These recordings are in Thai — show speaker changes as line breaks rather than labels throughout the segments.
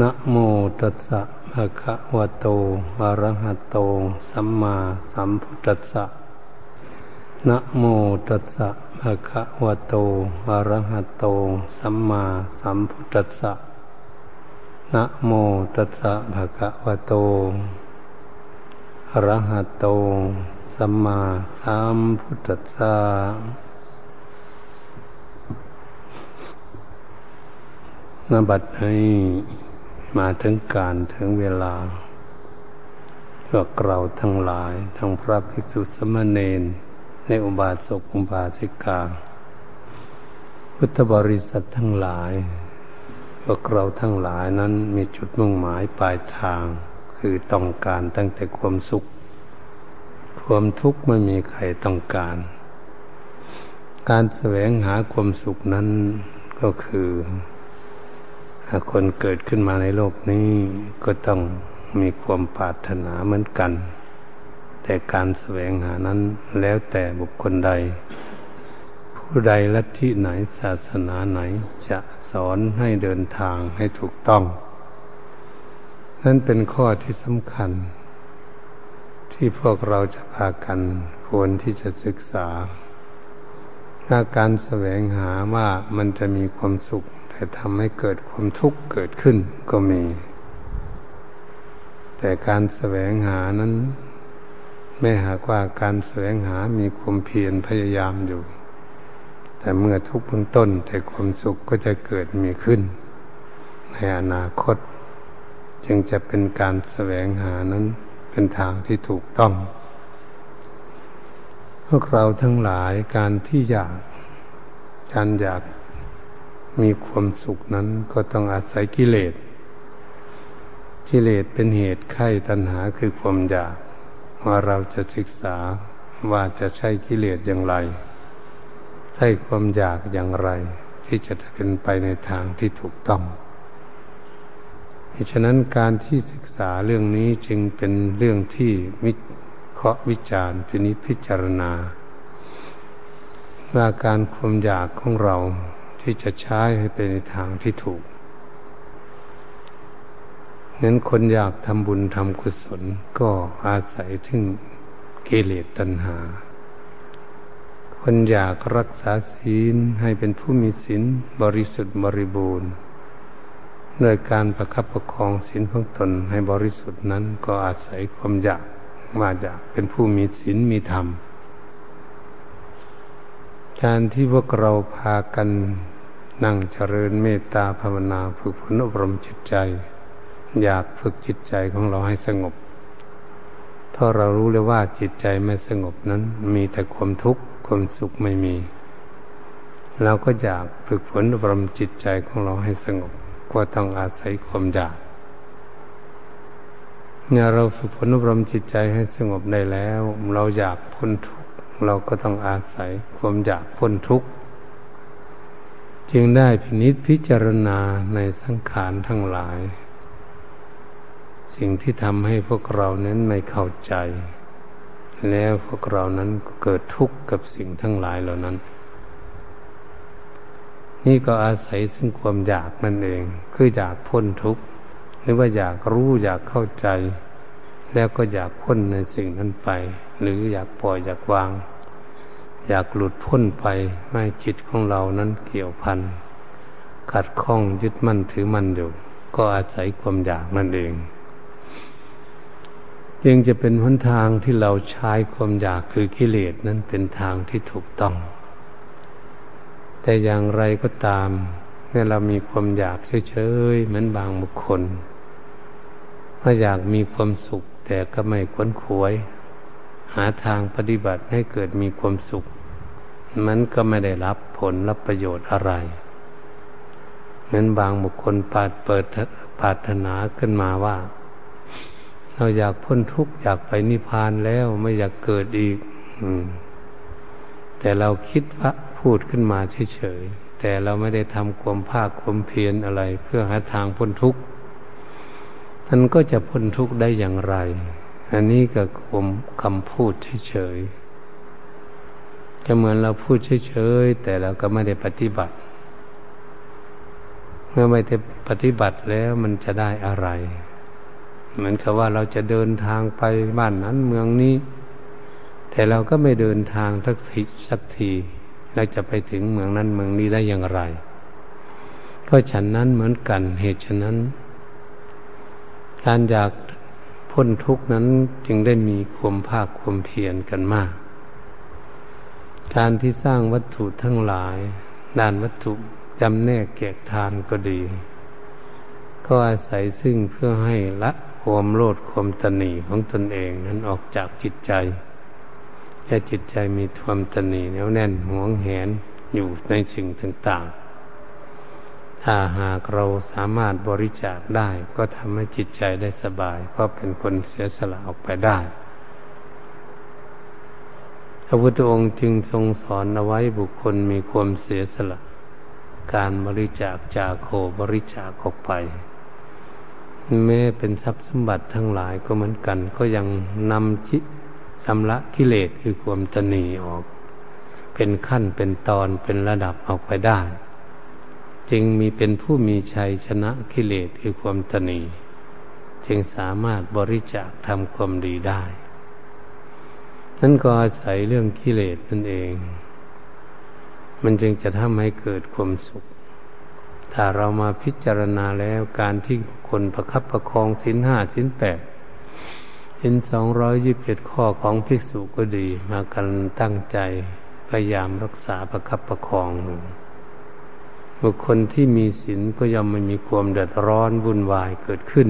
นะโมตัสสะภะคะวะโตอะระหะโต สัมมาสัมพุทธัสสะนะโมตัสสะภะคะวะโตอะระหะโต สัมมาสัมพุทธัสสะนะโมตัสสะภะคะวะโตอะระหะโต สัมมาสัมพุทธัสสะนบัดนี้ มาถึงการถึงเวลาพวกเราทั้งหลายทั้งพระภิกษุสมณเณรในอุบาสกอุบาสิกา พุทธบริษัททั้งหลาย พวกเราทั้งหลายนั้นมีจุดมุ่งหมายปลายทาง คือต้องการตั้งแต่ความสุข ความทุกข์ไม่มีใครต้องการ การแสวงหาความสุขนั้นก็คือ คนเกิดขึ้นมาในโลกนี้ก็ต้องมีความปรารถนาเหมือนกัน แต่การแสวงหานั้นแล้วแต่บุคคลใด ผู้ใดลัทธิไหนศาสนาไหนจะสอนให้เดินทางให้ถูกต้อง นั่นเป็นข้อที่สำคัญ ที่พวกเราจะพากันควรที่จะศึกษาถ้าการแสวงหาว่ามันจะมีความสุข แต่ทำให้เกิดความทุกข์เกิดขึ้นก็มี แต่การแสวงหานั้น ไม่หากว่าการแสวงหามีความเพียรพยายามอยู่ แต่เมื่อทุกข์เบื้องต้น แต่ความสุขก็จะเกิดมีขึ้น ในอนาคต จึงจะเป็นการแสวงหานั้นเป็นทางที่ถูกต้อง พวกเราทั้งหลายการที่อยากการอยาก มีความสุขนั้นก็ต้องอาศัยกิเลส กิเลสเป็นเหตุไข้ตัณหาคือความอยาก ว่าเราจะศึกษาว่าจะใช้กิเลสอย่างไร ใช้ความอยากอย่างไร ที่จะเป็นไปในทางที่ถูกต้องฉะนั้นการที่ศึกษาเรื่องนี้จึงเป็นเรื่องที่วิเคราะวิจารณ์พินิจพิจารณา ว่าการความอยากของเรา ที่จะใช้ให้เป็นในทางที่ถูก นั้นคนอยากทำบุญทำกุศลก็อาศัยถึงกิเลสตัณหา คนอยากรักษาศีลให้เป็นผู้มีศีลบริสุทธิ์บริบูรณ์โดยการประคับประคองศีลของตนให้บริสุทธิ์นั้นก็อาศัยความอยากมาอยากเป็นผู้มีศีลมีธรรมการที่พวกเราพากัน นั่งเจริญเมตตาภาวนาฝึกฝนอบรมจิตใจ อยากฝึกจิตใจของเราให้สงบเพราเรารู้เลยว่าจิตใจไม่สงบนั้น มีแต่ความทุกข์ความสุขไม่มี เราก็อยากฝึกฝนอบรมจิตใจของเราให้สงบ ก็ต้องอาศัยความอยากเนี่ยเราฝึกฝนอบรมจิตใจให้สงบได้แล้ว เราอยากพ้นทุกข์เราก็ต้องอาศัยความอยากพ้นทุกข์ จึงได้พินิษพิจารณาในสังขารทั้งหลาย สิ่งที่ทำให้พวกเรานั้นไม่เข้าใจ แล้วพวกเรานั้นก็เกิดทุกข์กับสิ่งทั้งหลายเหล่านั้น นี่ก็อาศัยซึ่งความอยากนั่นเอง คืออยากพ้นทุกข์หรือว่าอยากรู้อยากเข้าใจ แล้วก็อยากพ้นในสิ่งนั้นไป หรืออยากปล่อยอยากวาง อยากหลุดพ้นไปไม่จิตของเรานั้นเกี่ยวพันขัดข้องยึดมั่นถือมั่นอยู่ ก็อาศัยความอยากนั่นเอง จึงจะเป็นหนทางที่เราใช้ความอยากคือกิเลสนั้นเป็นทางที่ถูกต้อง แต่อย่างไรก็ตามเมื่อเรามีความอยากเฉยๆเหมือนบางบุคคลว่าอยากมีความสุขแต่ก็ไม่ควนขวย หาทางปฏิบัติให้เกิดมีความสุข มันก็ไม่ได้รับผลรับประโยชน์อะไรเหมือนบางบุคคลปาดเปิดปาถนาขึ้นมาว่า เราอยากพ้นทุกข์อยากไปนิพพานแล้วไม่อยากเกิดอีกอืมแต่เราคิดว่าพูดขึ้นมาเฉยๆแต่เราไม่ได้ทำความภาคความเพียรอะไร เพื่อหาทางพ้นทุกข์ท่านก็จะพ้นทุกข์ได้อย่างไร อันนี้ก็ความคำพูดเฉยๆก็เหมือนเราพูดเฉยๆแต่เราก็ไม่ได้ปฏิบัติ เมื่อไม่ได้ปฏิบัติแล้วมันจะได้อะไร เหมือนกับว่าเราจะเดินทางไปบ้านนั้นเมืองนี้ แต่เราก็ไม่เดินทางสักทีสักทีเราจะไปถึงเมืองนั้นเมืองนี้ได้อย่างไรเพราะฉันนั้นเหมือนกันเหตุฉะนั้นการอยาก พ้นทุกนั้นจึงได้มีความภาคความเพียรกันมาก การที่สร้างวัตถุทั้งหลาย ด้านวัตถุจำแนกแกกทานก็ดี ก็อาศัยซึ่งเพื่อให้ละความโลดความตนีของตนเองนั้นออกจากจิตใจ และจิตใจมีความตนีแน่วแน่นหวงแหนอยู่ในสิ่งต่างๆ ถ้าหากเราสามารถบริจาคได้ ก็ทำให้จิตใจได้สบาย เพราะเป็นคนเสียสละออกไปได้ พระพุทธองค์จึงทรงสอนเอาไว้บุคคลมีความเสียสละ การบริจาคจากโคบริจาคออกไป แม้เป็นทรัพย์สมบัติทั้งหลายก็เหมือนกัน ก็ยังนำจิตสำละกิเลสคือความตนีออก เป็นขั้นเป็นตอนเป็นระดับออกไปได้ จึงมีเป็นผู้มีชัยชนะกิเลสคือความตนีจึงสามารถบริจาคทำความดีได้ นั่นก็อาศัยเรื่องกิเลสนั่นเอง มันจึงจะทำให้เกิดความสุข ถ้าเรามาพิจารณาแล้วการที่คนประคับประคองสินห้าสินแปดสินสองร้อยยิบเจ็ดข้อของภิกษุก็ดี มากันตั้งใจพยายามรักษาประคับประคอง บุคคลที่มีศีลก็ย่อมไม่มีความเดือดร้อนวุ่นวายเกิดขึ้น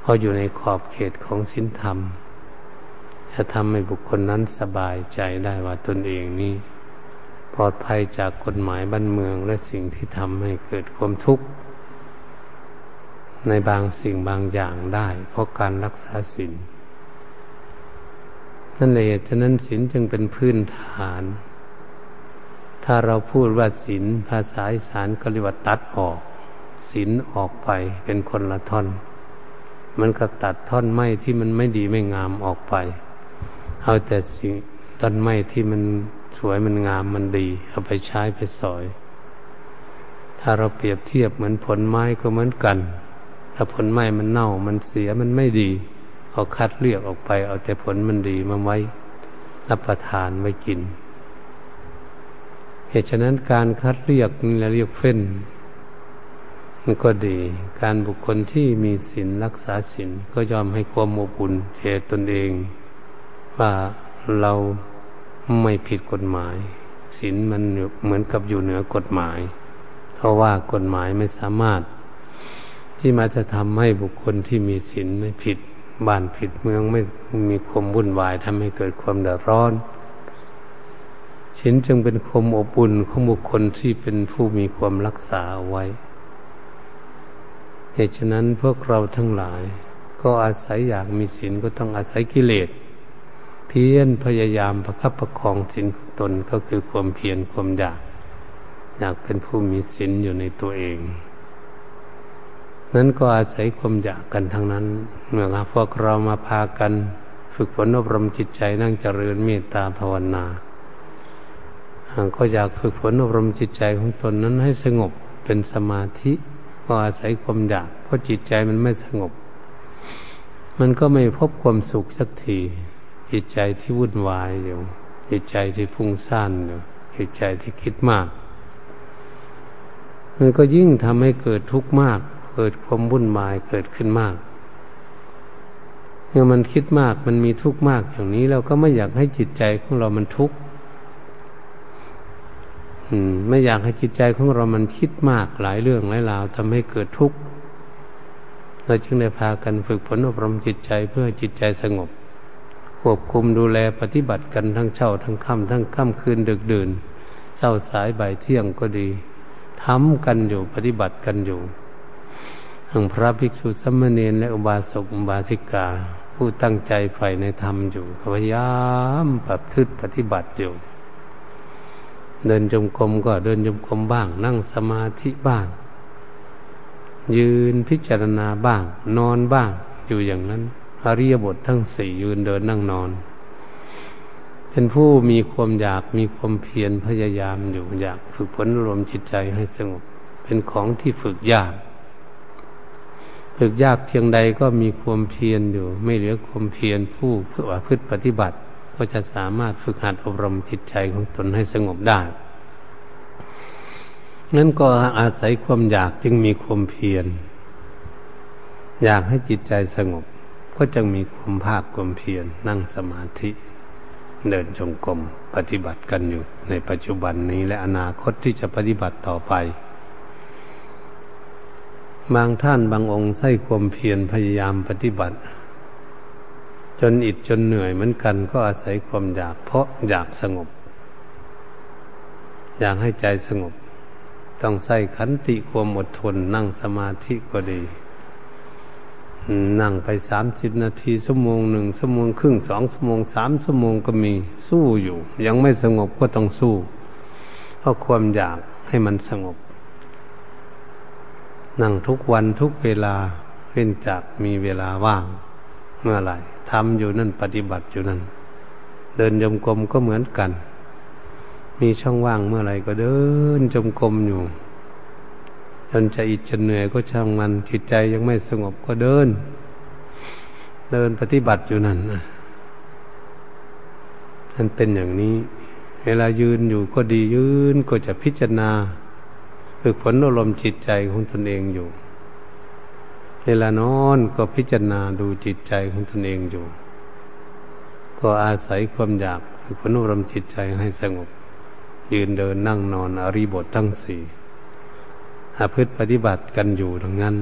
เพราะอยู่ในขอบเขตของศีลธรรม จะทำให้บุคคลนั้นสบายใจได้ว่าตนเองนี้ ปลอดภัยจากกฎหมายบ้านเมืองและสิ่งที่ทำให้เกิดความทุกข์ ในบางสิ่งบางอย่างได้ เพราะการรักษาศีลนั่นเลยฉะนั้นศีลจึงเป็นพื้นฐาน ถ้าเราพูดว่าศีลภาษาอีสานก็เรียกว่าตัดออกศีลออกไปเป็นคนละท่อน มันก็ตัดท่อนไม้ที่มันไม่ดีไม่งามออกไป เอาแต่สิ่งต้นไม้ที่มันสวยมันงามมันดี เอาไปใช้ไปสอย ถ้าเราเปรียบเทียบเหมือนผลไม้ก็เหมือนกัน ถ้าผลไม้มันเน่ามันเสียมันไม่ดีเอาคัดเลือกออกไป เอาแต่ผลมันดีมาไว้ รับประทานไว้กิน เหตุฉะนั้นการคัดเลือกนี่เราเรียกเฟ้นมันก็ดี การบุคคลที่มีศีลรักษาศีลก็ยอมให้ความอบอุ่นเจตนเอง ว่าเราไม่ผิดกฎหมายศีลมันเหมือนกับอยู่เหนือกฎหมาย เพราะว่ากฎหมายไม่สามารถ ที่มาจะทำให้บุคคลที่มีศีลไม่ผิดบ้านผิดเมืองไม่มีความวุ่นวายทำให้เกิดความเดือดร้อน ศีลจึงเป็นความอบอุ่นของบุคคลที่เป็นผู้มีความรักษาเอาไว้ เหตุฉะนั้นพวกเราทั้งหลาย ก็อาศัยอยากมีศีลก็ต้องอาศัยกิเลส เพียรพยายามประคับประคองศีลของตนก็คือความเพียรความอยาก อยากเป็นผู้มีศีลอยู่ในตัวเอง นั้นก็อาศัยความอยากกันทั้งนั้นเมื่อพวกเรามาพากัน ฝึกฝนอบรมจิตใจนั่งเจริญเมตตาภาวนา ก็อยากฝึกฝนอบรมจิตใจของตนนั้นให้สงบเป็นสมาธิก็อาศัยความอยาก เพราะจิตใจมันไม่สงบ มันก็ไม่พบความสุขสักที จิตใจที่วุ่นวายอยู่ จิตใจที่พุ่งซ่านอยู่ จิตใจที่คิดมาก มันก็ยิ่งทำให้เกิดทุกข์มาก เกิดความวุ่นวายเกิดขึ้นมากเมื่อมันคิดมากมันมีทุกข์มากอย่างนี้เราก็ไม่อยากให้จิตใจของเรามันทุกข์ ไม่อยากให้จิตใจของเรามันคิดมากหลายเรื่องหลายราวทำให้เกิดทุกข์เราจึงได้พากันฝึกฝนอบรมจิตใจเพื่อจิตใจสงบ ควบคุมดูแลปฏิบัติกันทั้งเช้าทั้งค่ำทั้งค่ำคืนดึกดื่นเช้าสายบ่ายเที่ยงก็ดีทำกันอยู่ปฏิบัติกันอยู่ทั้งพระภิกษุสมมาเนรและอุบาสกอุบาสิกา ผู้ตั้งใจใฝ่ในธรรมอยู่พยายามปรับทึดปฏิบัติอยู่ เดินจมกรมก็เดินจมกรมบ้าง นั่งสมาธิบ้าง ยืนพิจารณาบ้าง นอนบ้าง อยู่อย่างนั้นอริยบททั้งสี่ยืนเดินนั่งนอน เป็นผู้มีความอยากมีความเพียรพยายามอยู่อยากฝึกฝนรวมจิตใจให้สงบ เป็นของที่ฝึกยาก ฝึกยากเพียงใดก็มีความเพียรอยู่ ไม่เหลือความเพียรผู้เพื่อพฤติปฏิบัติ ก็จะสามารถฝึกหัดอบรมจิตใจของตนให้สงบได้ นั้นก็อาศัยความอยากจึงมีความเพียร อยากให้จิตใจสงบ ก็จึงมีความภาคความเพียรนั่งสมาธิ เดินจงกรมปฏิบัติกันอยู่ในปัจจุบันนี้และอนาคตที่จะปฏิบัติต่อไปบางท่านบางองค์ใช้ความเพียรพยายามปฏิบัติ จนอิดจนเหนื่อยเหมือนกัน ก็อาศัยความอยากเพราะอยากสงบ อยากให้ใจสงบ ต้องใส่ขันติความอดทน นั่งสมาธิก็ดี นั่งไปสามสิบนาทีชั่วโมงหนึ่งชั่วโมงครึ่งสองชั่วโมงสามชั่วโมงก็มีสู้อยู่ ยังไม่สงบก็ต้องสู้ เพราะความอยากให้มันสงบ นั่งทุกวันทุกเวลาเว้นจากมีเวลาว่างเมื่อไหร่ ทำอยู่นั่นปฏิบัติอยู่นั่น เดินยมกลมก็เหมือนกัน มีช่องว่างเมื่อไรก็เดินจมกรมอยู่ จนจะอิดจนเหนื่อยก็ช่างมัน จิตใจยังไม่สงบก็เดิน เดินปฏิบัติอยู่นั่นมันเป็นอย่างนี้ เวลายืนอยู่ก็ดียืนก็จะพิจารณาฝึกฝนอารมณ์จิตใจของตนเองอยู่ เวลานอนก็พิจารณาดูจิตใจของตนเองอยู่ ก็อาศัยความอยากฝึกฝนอารมจิตใจให้สงบ ยืนเดินนั่งนอนอริบททั้งสี่อาพฤติปฏิบัติกันอยู่ทั้งนั้น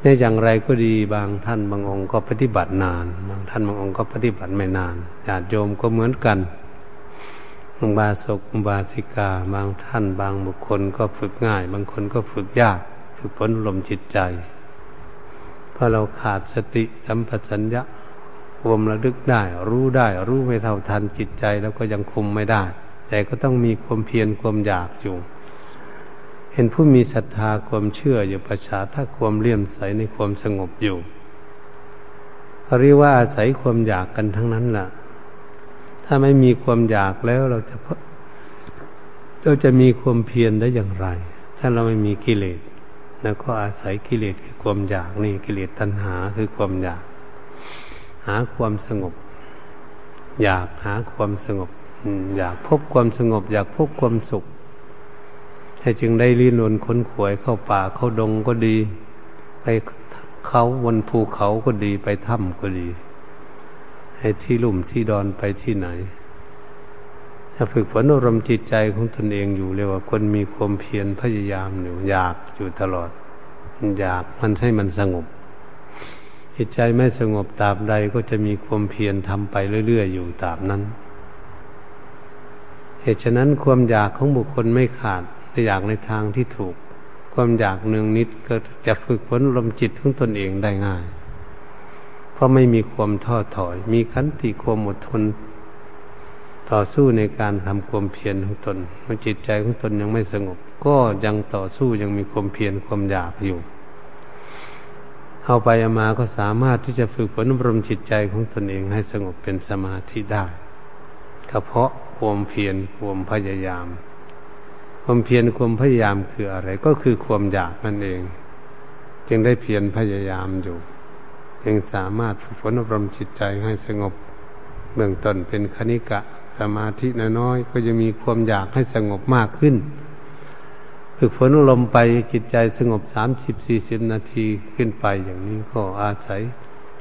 ในอย่างไรก็ดีบางท่านบางองค์ก็ปฏิบัตินาน บางท่านบางองค์ก็ปฏิบัติไม่นานญาติโยมก็เหมือนกันบางบาศกบาสิกา บางท่านบางบุคคลก็ฝึกง่าย บางคนก็ฝึกยาก ฝึกผลลมจิตใจเพราะเราขาดสติสัมปชัญญะควมระลึกได้ รู้ได้ รู้ไม่เท่าทันจิตใจแล้วก็ยังคุมไม่ได้ แต่ก็ต้องมีความเพียรความอยากอยู่ เห็นผู้มีศรัทธาความเชื่ออยู่ประชาถ้าความเลี่ยมใสในความสงบอยู่เรียกว่าอาศัยความอยากกันทั้งนั้นล่ะ ถ้าไม่มีความอยากแล้วเราจะเราจะมีความเพียรได้อย่างไร ถ้าเราไม่มีกิเลส แล้วก็อาศัยกิเลสคือความอยากนี่กิเลสตัณหาคือความอยาก หาความสงบ อยากหาความสงบ อยากพบความสงบ อยากพบความสุขให้จึงได้รีนวนค้นขวยเข้าป่าเข้าดงก็ดี ไปเขาบนภูเขาก็ดีไปถ้ำก็ดี ให้ที่ลุ่มที่ดอนไปที่ไหน ถ้าฝึกฝนอารมณ์จิตใจของตนเองอยู่เรียกว่าคนมีความเพียรพยายามอยู่อยากอยู่ตลอดอยากมันให้มันสงบจิตใจไม่สงบตราบใดก็จะมีความเพียรทำไปเรื่อย ๆ อยู่ตาบนั้น เหตุฉะนั้นความอยากของบุคคลไม่ขาดอยากในทางที่ถูก ความอยากเนืองนิดก็จะฝึกฝนลมจิตของตนเองได้ง่าย เพราะไม่มีความท้อถอย มีขันติความอดทน ต่อสู้ในการทำความเพียรของตนเมื่อจิตใจของตนยังไม่สงบ ก็ยังต่อสู้ยังมีความเพียรความอยากอยู่ เอาไปเอามาก็สามารถที่จะฝึกฝนอบรมจิตใจของตนเองให้สงบเป็นสมาธิได้ก็เพราะความเพียรความพยายาม ความเพียรความพยายามคืออะไรก็คือความอยากนั่นเอง จึงได้เพียรพยายามอยู่ จึงสามารถฝึกฝนอบรมจิตใจให้สงบเบื้องต้นเป็นคณิกะ สมาธิน้อยๆก็จะมีความอยากให้สงบมากขึ้น ฝึกฝนอารมณ์ไปจิตใจสงบสามสิบสี่สิบนาทีขึ้นไปอย่างนี้ก็อาศัย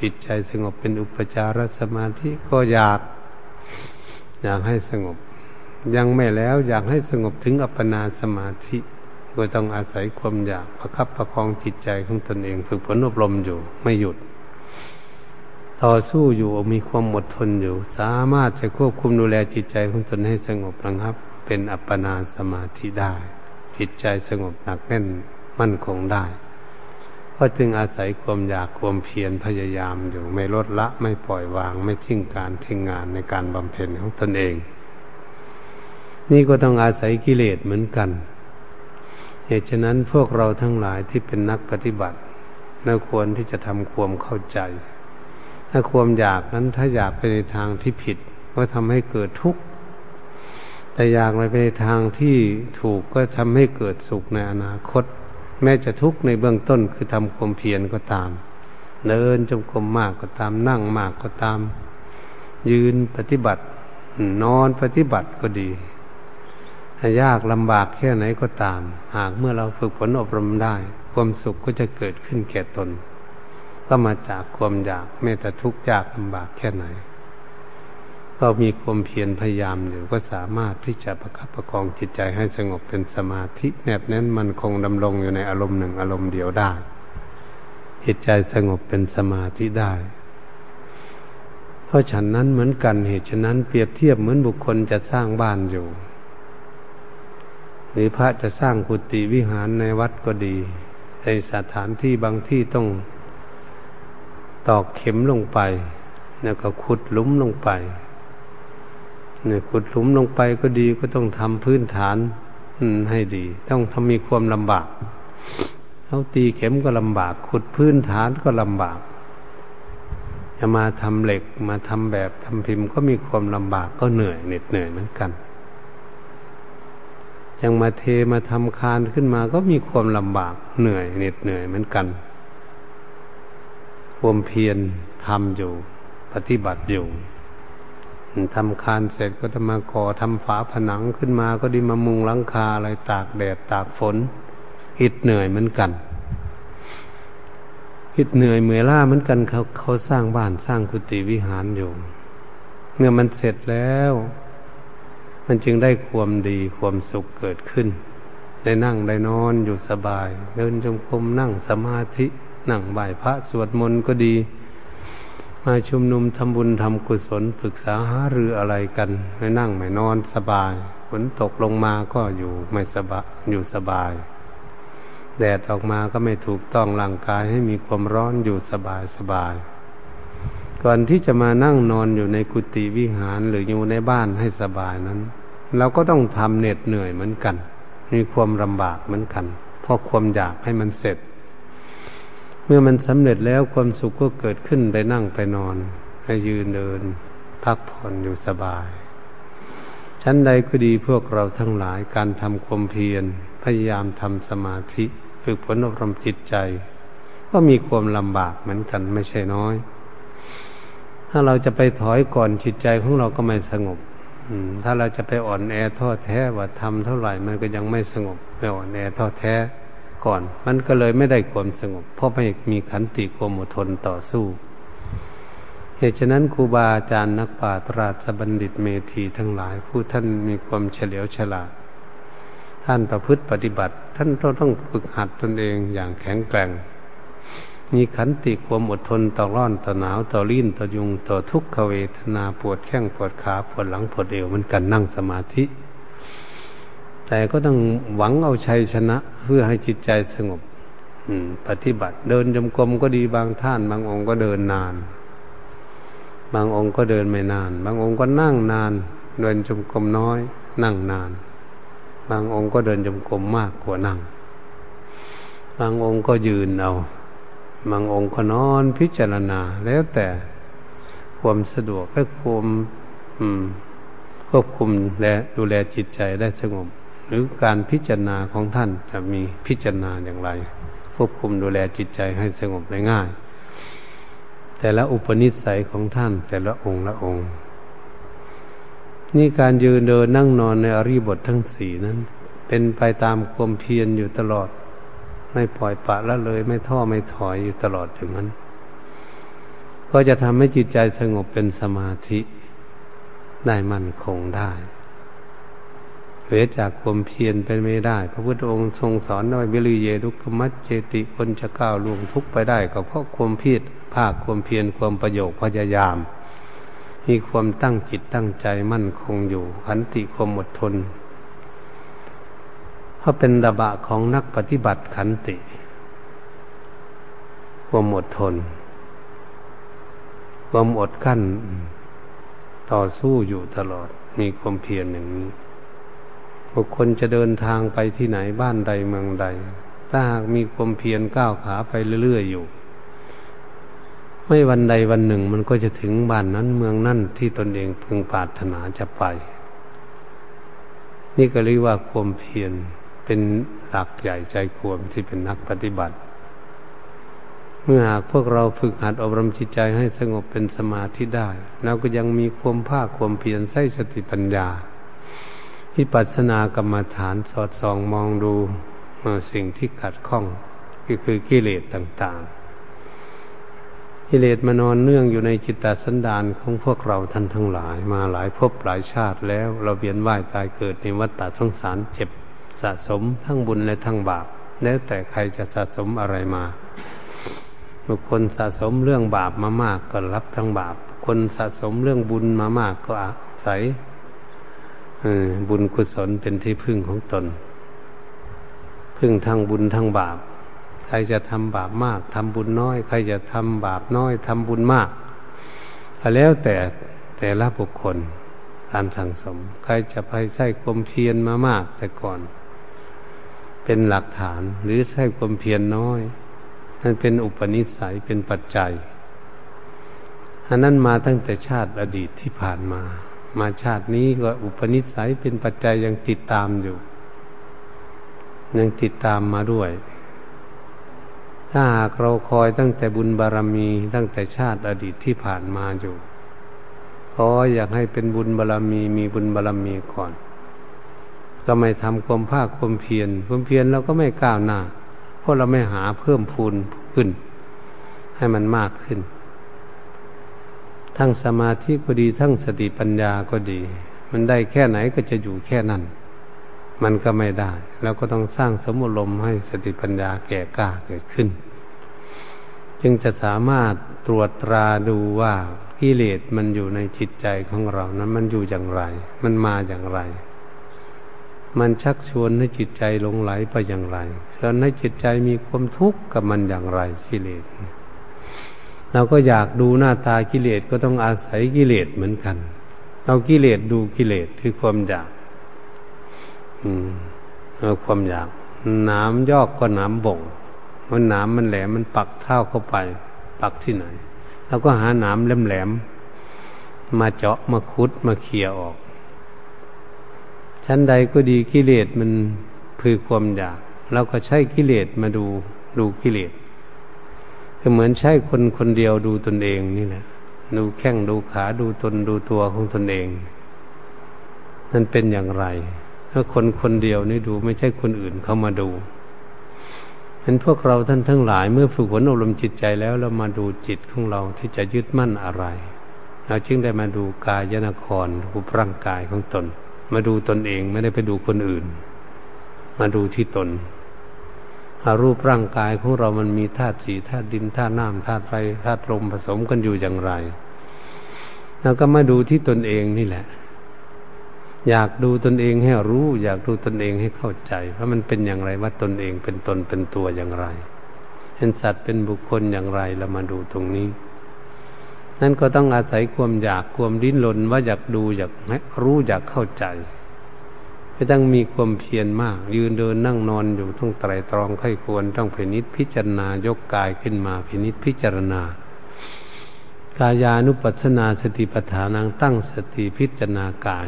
จิตใจสงบเป็นอุปจารสมาธิก็อยาก อยากให้สงบ ยังไม่แล้วอยากให้สงบถึงอัปปนาสมาธิก็ต้องอาศัยความอยากประคับประคองจิตใจของตนเอง ฝึกฝนอบรมอยู่ไม่หยุด ต่อสู้อยู่มีความอดทนอยู่ สามารถจะควบคุมดูแลจิตใจของตนให้สงบระงับ เป็นอัปปนาสมาธิได้ จิตใจสงบหนักแน่นมั่นคงได้ก็จึงอาศัยความอยากความเพียรพยายามอยู่ไม่ลดละไม่ปล่อยวาง ไม่ทิ้งการทิ้งงานในการบำเพ็ญของตนเอง นี่ก็ต้องอาศัยกิเลสเหมือนกันเหตุฉะนั้นพวกเราทั้งหลายที่เป็นนักปฏิบัติน่าควรที่จะทำความเข้าใจ ถ้าความอยากนั้นถ้าอยากไปในทางที่ผิด ก็ทำให้เกิดทุกข์แต่อยากไปในทางที่ถูกก็ทำให้เกิดสุขในอนาคต แม้จะทุกข์ในเบื้องต้นคือทำความเพียรก็ตาม เดินจงกรมมากก็ตามนั่งมากก็ตาม ยืนปฏิบัติ นอนปฏิบัติก็ดียากลำบากแค่ไหนก็ตาม หากเมื่อเราฝึกฝนอบรมได้ ความสุขก็จะเกิดขึ้นแก่ตน ก็มาจากความอยากแม้แต่ทุกข์ยากลำบากแค่ไหน ก็มีความเพียรพยายามอยู่ก็สามารถที่จะประคับประคองจิตใจให้สงบเป็นสมาธิแนบแน่นมันคงดำรงอยู่ในอารมณ์หนึ่งอารมณ์เดียวได้จิตใจสงบเป็นสมาธิได้ เพราะฉันนั้นเหมือนกันเหตุฉะนั้นเปรียบเทียบเหมือนบุคคลจะสร้างบ้านอยู่ หรือพระจะสร้างกุฏิวิหารในวัดก็ดีในสถานที่บางที่ต้อง ตอกเข็มลงไป แล้วก็ขุดลุมลงไปเนี่ยขุดลุมลงไปก็ดีก็ต้องทำพื้นฐานให้ดี ต้องทำมีความลำบากเอาตีเข็มก็ลำบาก ขุดพื้นฐานก็ลำบากจะมาทำเหล็กมาทำแบบทำพิมพ์ก็มีความลำบากก็เหนื่อยเหน็ดเหนื่อยเหมือนกันยังมาเทมาทำคานขึ้นมาก็มีความลำบากเหนื่อยเหน็ดเหนื่อยเหมือนกัน ความเพียรทำอยู่ ปฏิบัติอยู่ทำคานเสร็จก็จะมาก่อทำฝาผนังขึ้นมาก็ดีมามุงหลังคาอะไรตากแดดตากฝนอิดเหนื่อยเหมือนกันอิดเหนื่อยเมื่อล่าเหมือนกันเขาเขาสร้างบ้านสร้างกุฏิวิหารอยู่ เมื่อมันเสร็จแล้ว มันจึงได้ความดีความสุขเกิดขึ้น ได้นั่งได้นอนอยู่สบาย เดินจงกรมนั่งสมาธิ นั่งไหว้พระสวดมนต์ก็ดี มาชุมนุมทำบุญทำกุศลปรึกษาหารืออะไรกันไม่นั่งไม่นอนสบายฝนตกลงมาก็อยู่ไม่สบายอยู่สบาย แดดออกมาก็ไม่ถูกต้องร่างกายให้มีความร้อนอยู่สบายสบายก่อนที่จะมานั่งนอนอยู่ในกุฏิวิหารหรืออยู่ในบ้านให้สบายนั้น เราก็ต้องทำเหน็ดเหนื่อยเหมือนกัน มีความลำบากเหมือนกันเพราะความอยากให้มันเสร็จ เมื่อมันสำเร็จแล้วความสุขก็เกิดขึ้นไปนั่งไปนอน ให้ยืนเดิน พักผ่อนอยู่สบาย ชั้นใดก็ดีพวกเราทั้งหลายการทำความเพียรพยายามทำสมาธิฝึกฝนอบรมจิตใจ ก็มีความลำบากเหมือนกันไม่ใช่น้อย ถ้าเราจะไปถอยก่อนจิตใจของเราก็ไม่สงบถ้าเราจะไปอ่อนแอท้อแท้ว่าทำเท่าไหร่มันก็ยังไม่สงบไปอ่อนแอท้อแท้ ก่อน มันก็เลยไม่ได้ความสงบ เพราะไม่มีขันติความอดทนต่อสู้ เหตุฉะนั้นครูบาอาจารย์นักปราชญ์ราชบัณฑิตเมธีทั้งหลาย ผู้ท่านมีความเฉลียวฉลาด ท่านประพฤติปฏิบัติ ท่านต้องฝึกหัดตนเองอย่างแข็งแกร่ง มีขันติความอดทนต่อร้อนต่อหนาวต่อลิ้นต่อยุงต่อทุกขเวทนาปวดแข้งปวดขาปวดหลังปวดเอวมันกันนั่งสมาธิ แต่ก็ต้องหวังเอาชัยชนะ เพื่อให้จิตใจสงบปฏิบัติเดินจมกรมก็ดีบางท่าน บางองค์ก็เดินนาน บางองค์ก็เดินไม่นาน บางองค์ก็นั่งนาน เดินจมกรมน้อย นั่งนาน บางองค์ก็เดินจมกรมมากกว่านั่ง บางองค์ก็ยืนเอา บางองค์ก็นอนพิจารณา แล้วแต่ความสะดวกและความควบคุมและดูแลจิตใจได้สงบ หรือการพิจารณาของท่านจะมีพิจารณาอย่างไร ควบคุมดูแลจิตใจให้สงบได้ง่าย แต่ละอุปนิสัยของท่าน แต่ละองค์ละองค์ นี่การยืนเดินนั่งนอนในอริบททั้งสี่นั้น เป็นไปตามความเพียรอยู่ตลอด ไม่ปล่อยปะละเลย ไม่ท้อไม่ถอยอยู่ตลอดอย่างนั้น ก็จะทำให้จิตใจสงบเป็นสมาธิได้มั่นคงได้ เหลือจากความเพียรเป็นไม่ได้ พระพุทธองค์ทรงสอนว่าบิลิเยดุกมัจเจติคนจะก้าวล่วงทุกไปได้ ก็เพราะความเพียรภาคความเพียรความประโยชน์พยายาม มีความตั้งจิตตั้งใจมั่นคงอยู่ขันติความอดทนเพราะเป็นระบะของนักปฏิบัติขันติ ความอดทน ความอดกั้นต่อสู้อยู่ตลอดมีความเพียรอย่างนี้ บุคคลจะเดินทางไปที่ไหนบ้านใดเมืองใด ถ้าหากมีความเพียรก้าวขาไปเรื่อยๆอยู่ ไม่วันใดวันหนึ่งมันก็จะถึงบ้านนั้นเมืองนั้นที่ตนเองพึงปรารถนาจะไป นี่ก็เรียกว่าความเพียรเป็นหลักใหญ่ใจควมที่เป็นนักปฏิบัติ เมื่อหากพวกเราฝึกหัดอบรมจิตใจให้สงบเป็นสมาธิได้เราก็ยังมีความภาคความเพียรใส่สติปัญญา ที่ปัสนากรรมฐานสอดส่องมองดูสิ่งที่ขัดข้องก็คือกิเลสต่าง ๆ กิเลสมานอนเนื่องอยู่ในจิตตสันดานของพวกเราท่านทั้งหลาย มาหลายภพหลายชาติแล้วเราเวียนว่ายตายเกิดในวัฏฏะสงสารเจ็บสะสมทั้งบุญและทั้งบาปแล้วแต่ใครจะสะสมอะไรมาบุคคลสะสมเรื่องบาปมามากก็รับทั้งบาป คนสะสมเรื่องบุญมามากก็อาศัย บุญกุศลเป็นที่พึ่งของตน พึ่งทั้งบุญทั้งบาป ใครจะทำบาปมากทำบุญน้อย ใครจะทำบาปน้อยทำบุญมาก แล้วแต่แต่ละบุคคลการสั่งสม ใครจะไปใช้ความเพียรมามากแต่ก่อน เป็นหลักฐานหรือใช้ความเพียรน้อยนั่นเป็นอุปนิสัยเป็นปัจจัยอันนั้นมาตั้งแต่ชาติอดีตที่ผ่านมา มาชาตินี้ก็อุปนิสัยเป็นปัจจัยยังติดตามอยู่ ยังติดตามมาด้วย ถ้าหากเราคอยตั้งแต่บุญบารมีตั้งแต่ชาติอดีตที่ผ่านมาอยู่ขออยากให้เป็นบุญบารมีมีบุญบารมีก่อน ก็ไม่ทำความภาคความเพียรความเพียรเราก็ไม่ก้าวหน้า เพราะเราไม่หาเพิ่มพูนขึ้น ให้มันมากขึ้น ทั้งสมาธิก็ดี ทั้งสติปัญญาก็ดี มันได้แค่ไหนก็จะอยู่แค่นั้น มันก็ไม่ได้ แล้วก็ต้องสร้างสมุลมให้สติปัญญาแก่กล้าเกิดขึ้น จึงจะสามารถตรวจตราดูว่ากิเลสมันอยู่ในจิตใจของเรานั้นมันอยู่อย่างไร มันมาอย่างไร มันชักชวนให้จิตใจหลงไหลไปอย่างไรชวนให้จิตใจมีความทุกข์กับมันอย่างไรกิเลส เราก็อยากดูหน้าตากิเลสก็ต้องอาศัยกิเลสเหมือนกันเอากิเลสดูกิเลสคือความอยากอืมเอาความอยากน้ำยอกก็น้ำบ่งมันน้ำมันแหลมมันปักเท้าเข้าไป ปักที่ไหนเราก็หาน้ำแหลมๆมมาเจาะมาคุดมาเขี่ยออก ชั้นใดก็ดีกิเลสมันคือความอยากเราก็ใช้กิเลสมาดูดูกิเลส ก็เหมือนใช้คนคนเดียวดูตนเองนี่แหละดูแข้งดูขาดูตนดูตัวของตนเอง นั่นเป็นอย่างไรถ้าคนคนเดียวนี่ดูไม่ใช่คนอื่นเข้ามาดูเห็นพวกเราท่านทั้งหลายเมื่อฝึกฝนอบรมจิตใจแล้วเรามาดูจิตของเราที่จะยึดมั่นอะไรเราจึงได้มาดูกายนครดูร่างกายของตน มาดูตนเองไม่ได้ไปดูคนอื่น มาดูที่ตน รูปร่างกายของเรามันมีธาตุสีธาตุดินธาตุน้ำธาตุไฟธาตุลมผสมกันอยู่อย่างไรแล้วก็มาดูที่ตนเองนี่แหละ อยากดูตนเองให้รู้ อยากดูตนเองให้เข้าใจว่ามันเป็นอย่างไรว่าตนเองเป็นตนเป็นตัวอย่างไรเห็นสัตว์เป็นบุคคลอย่างไรเรามาดูตรงนี้ นั่นก็ต้องอาศัยความอยากความดิ้นรนว่าอยากดูอยากรู้อยากเข้าใจ ไม่ต้องมีความเพียรมาก ยืนเดินนั่งนอนอยู่ต้องไตรตรองไข้ควรต้องพินิษพิจารณายกกายขึ้นมาพินิษพิจารณากายานุปัสสนาสติปัฏฐานังตั้งสติพิจารณากาย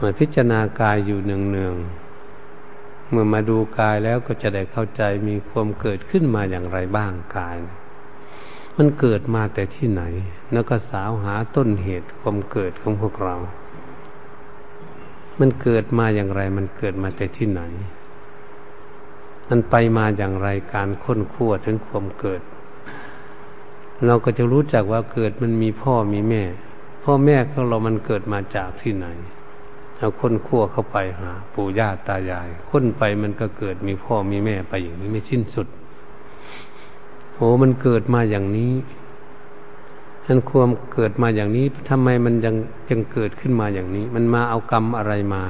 มาพิจารณากายอยู่เนืองๆเมื่อมาดูกายแล้วก็จะได้เข้าใจมีความเกิดขึ้นมาอย่างไรบ้างกาย มันเกิดมาแต่ที่ไหน แล้วก็สาวหาต้นเหตุความเกิดของพวกเรา มันเกิดมาอย่างไร มันเกิดมาแต่ที่ไหน มันไปมาอย่างไรการค้นคั่วถึงความเกิด เราก็จะรู้จักว่าเกิดมันมีพ่อมีแม่ พ่อแม่ของเรามันเกิดมาจากที่ไหนเอาค้นคั่วเข้าไปหาปู่ย่าตายาย ค้นไปมันก็เกิดมีพ่อมีแม่ไปอย่างนี้ไม่สิ้นสุดโอ้มันเกิดมาอย่างนี้ นันความเกิดมาอย่างนี้ทำไมมันยังจึงเกิดขึ้นมาอย่างนี้ มันมาเอากรรมอะไรมา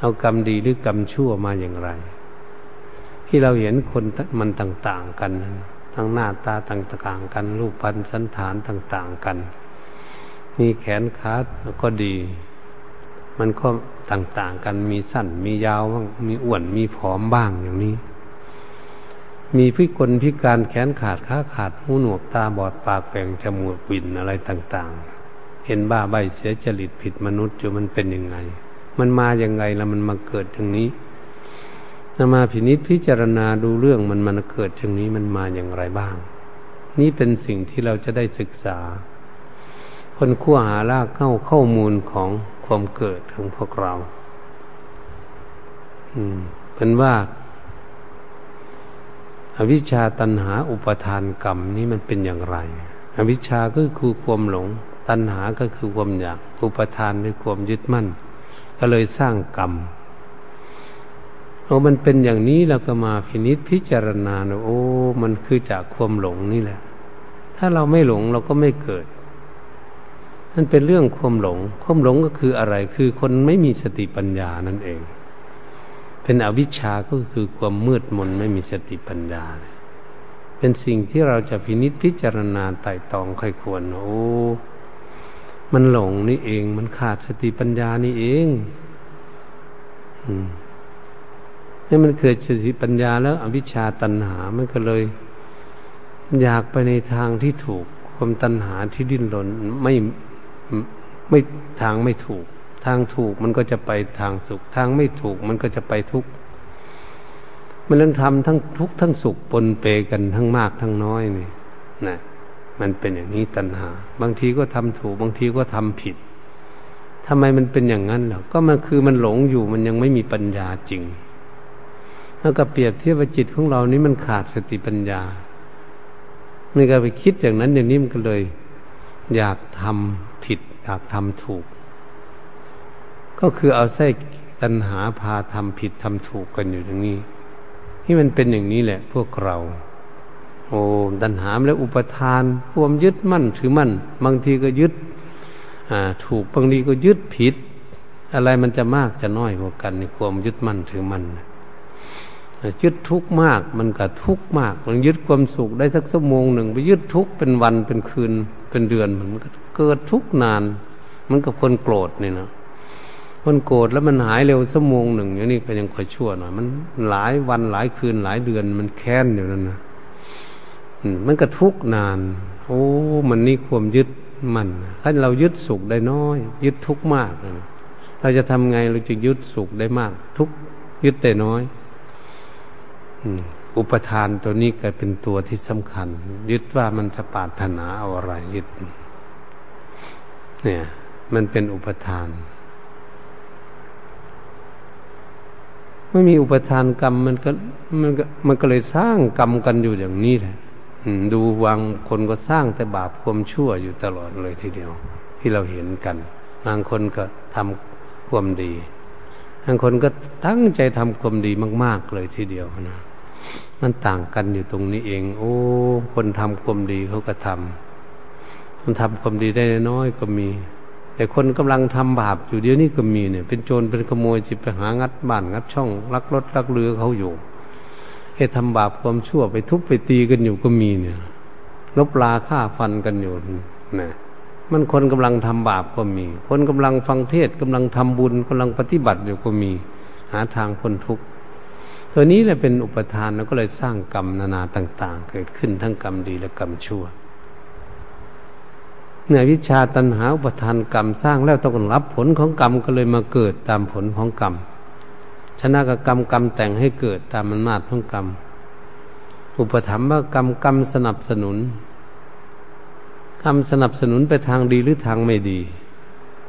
เอากรรมดีหรือกรรมชั่วมาอย่างไร ที่เราเห็นคนมันต่าง ๆ กันทั้งหน้าตาต่าง ๆ กันรูปพันสันฐานต่าง ๆ กัน มีแขนขาก็ดี มันก็ต่าง ๆ กันมีสั้นมียาวบ้างมีอ้วนมีผอมบ้างอย่างนี้ มีพิกลพิการแขนขาดขาขาดหูหนวกตาบอดปากแปลงจมูกวินอะไรต่าง ๆ เห็นบ้าใบเสียจริตผิดมนุษย์อยู่มันเป็นยังไง มันมาอย่างไงแล้วมันมาเกิดอย่างนี้นมาพินิษพิจารณาดูเรื่องมันมันเกิดอย่างนี้มันมาอย่างไรบ้าง นี่เป็นสิ่งที่เราจะได้ศึกษา คนขั้วหาลากเข้าข้อมูลของความเกิดของพวกเรา อืมเป็นว่า อวิชชาตันหาอุปทานกรรมนี้มันเป็นอย่างไร อวิชชาก็คือความหลง ตัณหาก็คือความอยาก อุปทานคือความยึดมั่น ก็เลยสร้างกรรมโอ้มันเป็นอย่างนี้เราก็มาพินิษพิจารณานะโอ้มันคือจากความหลงนี่แหละ ถ้าเราไม่หลงเราก็ไม่เกิดนั่นเป็นเรื่องความหลง ความหลงก็คืออะไร คือคนไม่มีสติปัญญานั่นเอง เป็นอวิชชาก็คือความมืดมนไม่มีสติปัญญา เป็นสิ่งที่เราจะพินิจพิจารณาไต่ตองใครควรโอ้มันหลงนี่เอง มันขาดสติปัญญานี่เองนี่มันเกิดสติปัญญาแล้ว อวิชชาตัณหา มันก็เลย อยากไปในทางที่ถูก ความตัณหาที่ดิ้นรนไม่ไม่ทางไม่ถูก ทางถูกมันก็จะไปทางสุข ทางไม่ถูกมันก็จะไปทุกข์มันเรื่องทำทั้งทุกข์ทั้งสุขปนเปกันทั้งมากทั้งน้อยนี่นะมันเป็นอย่างนี้ตัณหา บางทีก็ทำถูก บางทีก็ทำผิดทำไมมันเป็นอย่างนั้นหรอก็มันคือมันหลงอยู่มันยังไม่มีปัญญาจริงแล้วก็เปรียบเทียบจิตของเรานี้มันขาดสติปัญญาไม่ก็ไปคิดอย่างนั้นอย่างนี้มันก็เลย อยากทำผิด อยากทำถูก ก็คือเอาไส้ตัณหาพาทำผิดทำถูกกันอยู่อย่างนี้ที่มันเป็นอย่างนี้แหละ พวกเรา โอ้ตัณหาแล้วอุปทานควมยึดมั่นถือมั่น บางทีก็ยึดถูกบางทีก็ยึดผิด อะไรมันจะมากจะน้อยกว่ากันในความยึดมั่นถือมั่นยึดทุกข์มากมันก็ทุกข์มากมันยึดความสุขได้สักชั่วโมงหนึ่งไปยึดทุกข์เป็นวันเป็นคืนเป็นเดือนมันก็เกิดทุกข์นาน มันกับคนโกรธนี่นะ คนโกรธแล้วมันหายเร็วสักโมงหนึ่งอย่างนี้ก็ยังค่อยชั่วหน่อยมันหลายวันหลายคืนหลายเดือนมันแค้นอยู่นั่นนะมันก็ทุกนาน โอ้ มันนี่ความยึดมันถ้าเรายึดสุขได้น้อย ยึดทุกมาก เราจะทำไงเราจะยึดสุขได้มาก ทุกยึดได้น้อยอุปทานตัวนี้ก็เป็นตัวที่สำคัญ ยึดว่ามันจะปาถนาเอาอะไรยึด เนี่ย มันเป็นอุปทาน ไม่มีอุปทานกรรมมันก็มันก็มันก็เลยสร้างกรรมกันอยู่อย่างนี้แหละดูวางคนก็สร้างแต่บาปความชั่วอยู่ตลอดเลยทีเดียว ที่เราเห็นกัน บางคนก็ทำความดี บางคนก็ตั้งใจทำความดีมาก ๆ เลยทีเดียวนะมันต่างกันอยู่ตรงนี้เอง โอ้ คนทำความดีเขาก็ทำคนทำความดีได้น้อยก็มี แต่คนกำลังทำบาปอยู่เดี๋ยวนี้ก็มีเนี่ย เป็นโจรเป็นขโมยจิไปหางัดบ้านงัดช่องลักรถลักเรือเขาอยู่ให้ทำบาปความชั่วไปทุบไปตีกันอยู่ก็มีเนี่ย ลบลาฆ่าฟันกันอยู่นะมันคนกำลังทำบาปก็มี คนกำลังฟังเทศกำลังทำบุญกำลังปฏิบัติอยู่ก็มี หาทางพ้นทุกข์ตัวนี้แหละเป็นอุปทานแล้วก็เลยสร้างกรรมนานาต่าง ๆ เกิดขึ้นทั้งกรรมดีและกรรมชั่ว เนื่อวิชาตัณหาอุปทานกรรมสร้างแล้วต้องรับผลของกรรมก็เลยมาเกิดตามผลของกรรม ชนะกับกรรมกรรมแต่งให้เกิดตามมันมาดของกรรม อุปธรรมว่ากรรมกรรมสนับสนุนกรรมสนับสนุนไปทางดีหรือทางไม่ดี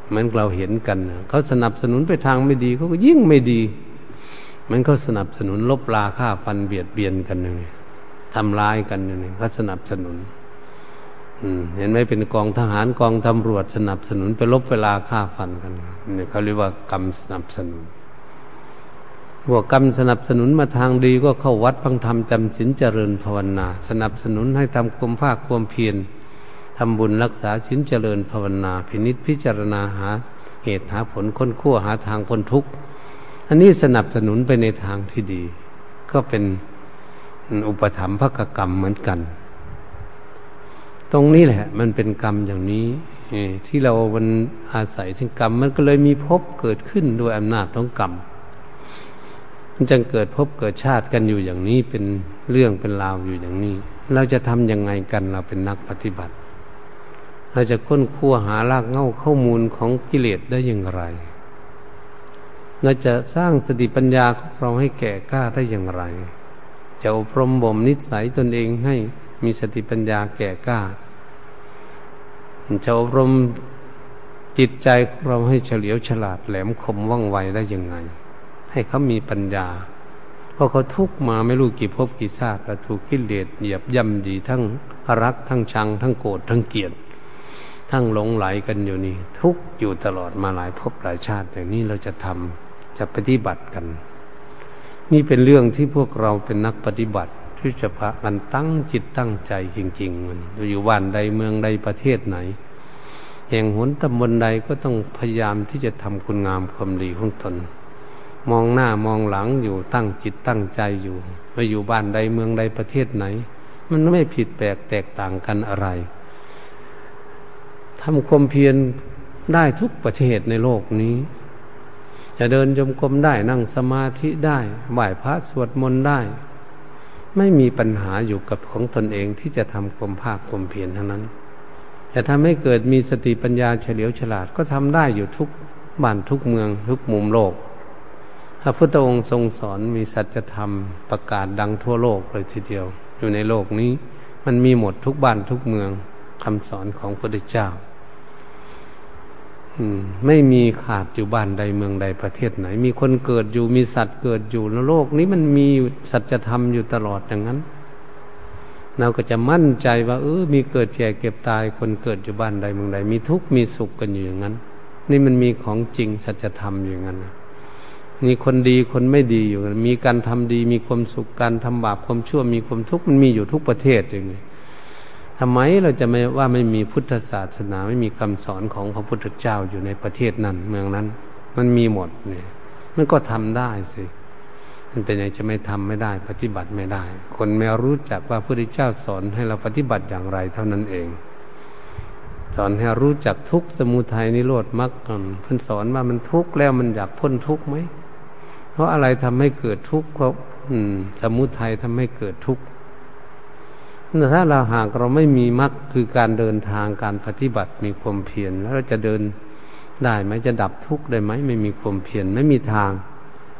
เหมือนเราเห็นกันเขาสนับสนุนไปทางไม่ดีเขาก็ยิ่งไม่ดีมันเขาสนับสนุนลบลาฆ่าฟันเบียดเบียนกันนี่ทำร้ายกันนี่เขาสนับสนุน เห็นไหมเป็นกองทหารกองตำรวจสนับสนุนไปลบเวลาฆ่าฟันกันนี่เขาเรียกว่ากรรมสนับสนุนพวกกรรมสนับสนุนมาทางดีก็เข้าวัดพังธรรมจำศีลเจริญภาวนา สนับสนุนให้ทำความภาคความเพียรทำบุญรักษาศีลเจริญภาวนา พินิษพิจารณาหาเหตุหาผลค้นคั่วหาทางพ้นทุกข์อันนี้สนับสนุนไปในทางที่ดี ก็เป็นอุปถัมภกกรรมเหมือนกัน ตรงนี้แหละ มันเป็นกรรมอย่างนี้ที่เรามันอาศัยถึงกรรม มันก็เลยมีภพเกิดขึ้นโดยอำนาจของกรรมมันจึงเกิดภพเกิดชาติกันอยู่อย่างนี้เป็นเรื่องเป็นราวอยู่อย่างนี้ เราจะทำยังไงกันเราเป็นนักปฏิบัติ เราจะค้นคว้าหารากเง้าข้อมูลของกิเลสได้อย่างไร เราจะสร้างสติปัญญาของเราให้แก่กล้าได้อย่างไร จะอบรมบ่มนิสัยตนเองให้ มีสติปัญญาแก่กล้าจะอบรมจิตใจของเราให้เฉลียวฉลาดแหลมคมว่องไวได้ยังไง ให้เขามีปัญญา เพราะเขาทุกมาไม่รู้กี่ภพกี่ชาติแล้วถูกกิเลสเหยียบย่ำดีทั้งรักทั้งชัง ทั้งโกรธทั้งเกลียดทั้งหลงไหลกันอยู่นี่ ทุกอยู่ตลอดมาหลายภพหลายชาติอย่างนี้เราจะทำจะปฏิบัติกัน นี่เป็นเรื่องที่พวกเราเป็นนักปฏิบัติ ที่จะพากันตั้งจิตตั้งใจจริง ๆ มันอยู่บ้านใดเมืองใดประเทศไหน แห่งหนตำบลใดก็ต้องพยายามที่จะทำคุณงามความดีของตน มองหน้ามองหลังอยู่ตั้งจิตตั้งใจอยู่ไปอยู่บ้านใดเมืองใดประเทศไหน มันไม่ผิดแปลกแตกต่างกันอะไรทำความเพียรได้ทุกประเทศในโลกนี้จะเดินจมกรมได้นั่งสมาธิได้ไหว้พระสวดมนต์ได้ ไม่มีปัญหาอยู่กับของตนเองที่จะทำความภาคความเพียรทั้งนั้น จะทำให้เกิดมีสติปัญญาเฉลียวฉลาดก็ทำได้อยู่ทุกบ้านทุกเมืองทุกมุมโลก พระพุทธองค์ทรงสอนมีสัจธรรมประกาศดังทั่วโลกเลยทีเดียว อยู่ในโลกนี้ มันมีหมดทุกบ้านทุกเมืองคำสอนของพระพุทธเจ้า ไม่มีขาดอยู่บ้านใดเมืองใดประเทศไหน มีคนเกิดอยู่มีสัตว์เกิดอยู่ในโลกนี้มันมีสัจธรรมอยู่ตลอดอย่างนั้น เราก็จะมั่นใจว่าเออมีเกิดแก่เก็บตาย คนเกิดอยู่บ้านใดเมืองใด มีทุกข์มีสุขกันอยู่อย่างนั้น นี่มันมีของจริงสัจธรรมอยู่อย่างนั้นมีคนดีคนไม่ดีอยู่กันมีการทำดีมีความสุขการทำบาปความชั่วมีความทุกข์มันมีอยู่ทุกประเทศอย่างนี้ ทำไมเราจะไม่ว่าไม่มีพุทธศาสนาไม่มีคำสอนของพระพุทธเจ้าอยู่ในประเทศนั้นเมืองนั้น มันมีหมดเนี่ยมันก็ทำได้สิ มันเป็นยังจะไม่ทำไม่ได้ ปฏิบัติไม่ได้ คนไม่รู้จักว่าพระพุทธเจ้าสอนให้เราปฏิบัติอย่างไรเท่านั้นเองสอนให้รู้จักทุกสมุทัยนิโรธมรรคเพิ่นสอนว่ามันทุกข์แล้วมันอยากพ้นทุกข์ไหม เพราะอะไรทำให้เกิดทุกข์เพราะสมุทัยทำให้เกิดทุกข์ ถ้าเราหากเราไม่มีมรรคคือการเดินทางการปฏิบัติมีความเพียรแล้วเราจะเดินได้ไหมจะดับทุกข์ได้ไหมไม่มีความเพียรไม่มีทาง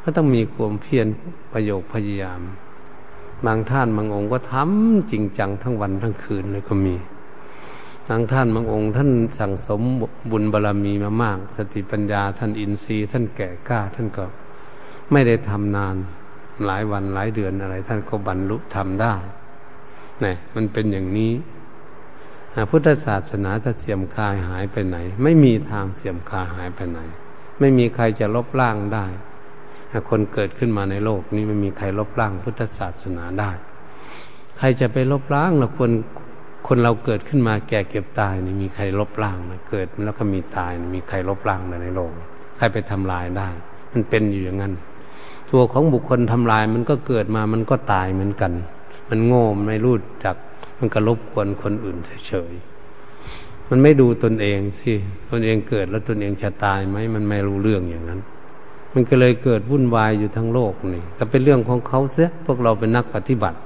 ก็ต้องมีความเพียรประโยคพยายาม บางท่านบางองค์ก็ทำจริงจังทั้งวันทั้งคืนเลยก็มี บางท่านบางองค์ ท่านสั่งสมบุญบารรมีมามาก สติปัญญาท่านอินทรีย์ท่านแก่กล้าท่านก็ไม่ได้ทำนานหลายวันหลายเดือนอะไร ท่านก็บรรลุทำได้ นี่มันเป็นอย่างนี้พุทธศาสนาจะเสียมคายหายไปไหน ไม่มีทางเสียมคายหายไปไหน ไม่มีใครจะลบล้างได้คนเกิดขึ้นมาในโลกนี้ไม่มีใครลบล้างพุทธศาสนาได้ ใครจะไปลบล้างเราคนคนเราเกิดขึ้นมาแก่เก็บตายนี่มีใครลบล้างนะเกิดแล้วก็มีตายมีใครลบล้างในโลก ใครไปทำลายได้ มันเป็นอยู่อย่างนั้น ตัวของบุคคลทำลายมันก็เกิดมามันก็ตายเหมือนกัน มันโง่ไม่รู้จัก มันก็รบกวนคนอื่นเฉยๆมันไม่ดูตนเองสิตนเองเกิดแล้วตนเองจะตายไหมมันไม่รู้เรื่องอย่างนั้น มันก็เลยเกิดวุ่นวายอยู่ทั้งโลกนี่ก็เป็นเรื่องของเขาเสียพวกเราเป็นนักปฏิบัติ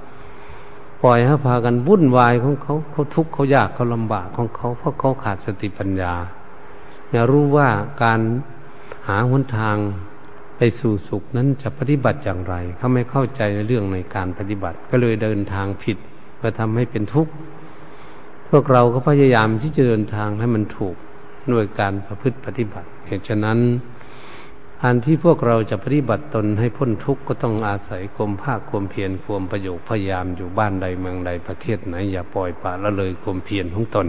ปล่อยให้พากันวุ่นวายของเขาเขาทุกข์เขายากเขาลำบากของเขาเพราะเขาขาดสติปัญญาไม่รู้ว่าการหาหนทาง ไปสู่สุขนั้นจะปฏิบัติอย่างไร เขาไม่เข้าใจในเรื่องในการปฏิบัติ ก็เลยเดินทางผิดมาทำให้เป็นทุกข์พวกเราก็พยายามที่จะเดินทางให้มันถูกด้วยการประพฤติปฏิบัติ เหตุฉะนั้นอันที่พวกเราจะปฏิบัติตนให้พ้นทุกข์ก็ต้องอาศัยความภาคความเพียรความประโยชน์พยายามอยู่บ้านใดเมืองใดประเทศไหน อย่าปล่อยปละละเลยความเพียรของตน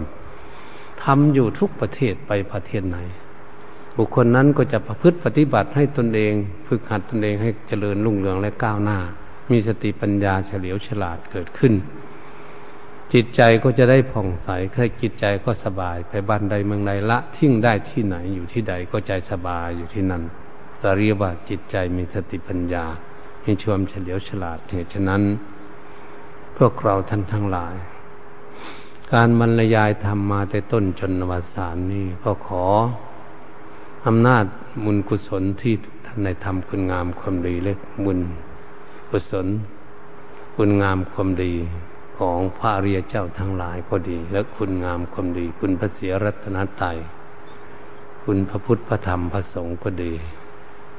ทำอยู่ทุกประเทศไปประเทศไหน บุคคลนั้นก็จะประพฤติปฏิบัติให้ตนเอง ฝึกหัดตนเองให้เจริญรุ่งเรืองและก้าวหน้า มีสติปัญญาเฉลียวฉลาดเกิดขึ้น จิตใจก็จะได้ผ่องใสแค่จิตใจก็สบายไปบ้านใดเมืองใดละทิ้งได้ที่ไหนอยู่ที่ใดก็ใจสบายอยู่ที่นั่นเรียกว่าจิตใจมีสติปัญญามีชวมเฉลียวฉลาดเหตุฉะนั้น พวกเราท่านทั้งหลาย การบรรยายธรรมมาแต่ต้นจนวสานนี้ก็ขอ อำนาจมุญกุศลที่ทุกท่านในทำคุณงามความดีเล็กมุญกุศลคุณงามความดีของพระเรียเจ้าทั้งหลายก็ดี และคุณงามความดี คุณพระเสียรัตนตรัยคุณพระพุทธพระธรรมพระสงฆ์ก็ดี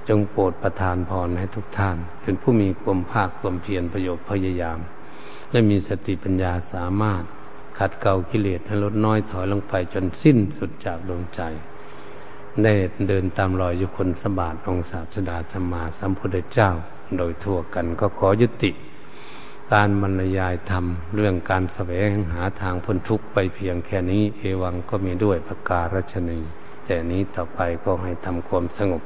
จงโปรดประทานพรให้ทุกท่าน เป็นผู้มีความภาคความเพียรประโยชน์พยายาม และมีสติปัญญาสามารถ ขัดเกลากิเลสให้ลดน้อยถอยลงไปจนสิ้นสุดจากดวงใจ ได้เดินตามรอยยุคนสบาทองศาสดาธรรมาสัมพุทธเจ้า โดยทั่วกันก็ขอยุติ การบรรยายธรรม เรื่องการแสวงหาทางพ้นทุกข์ไปเพียงแค่นี้ เอวังก็มีด้วยประการรัชนี แต่นี้ต่อไปก็ให้ทำความสงบ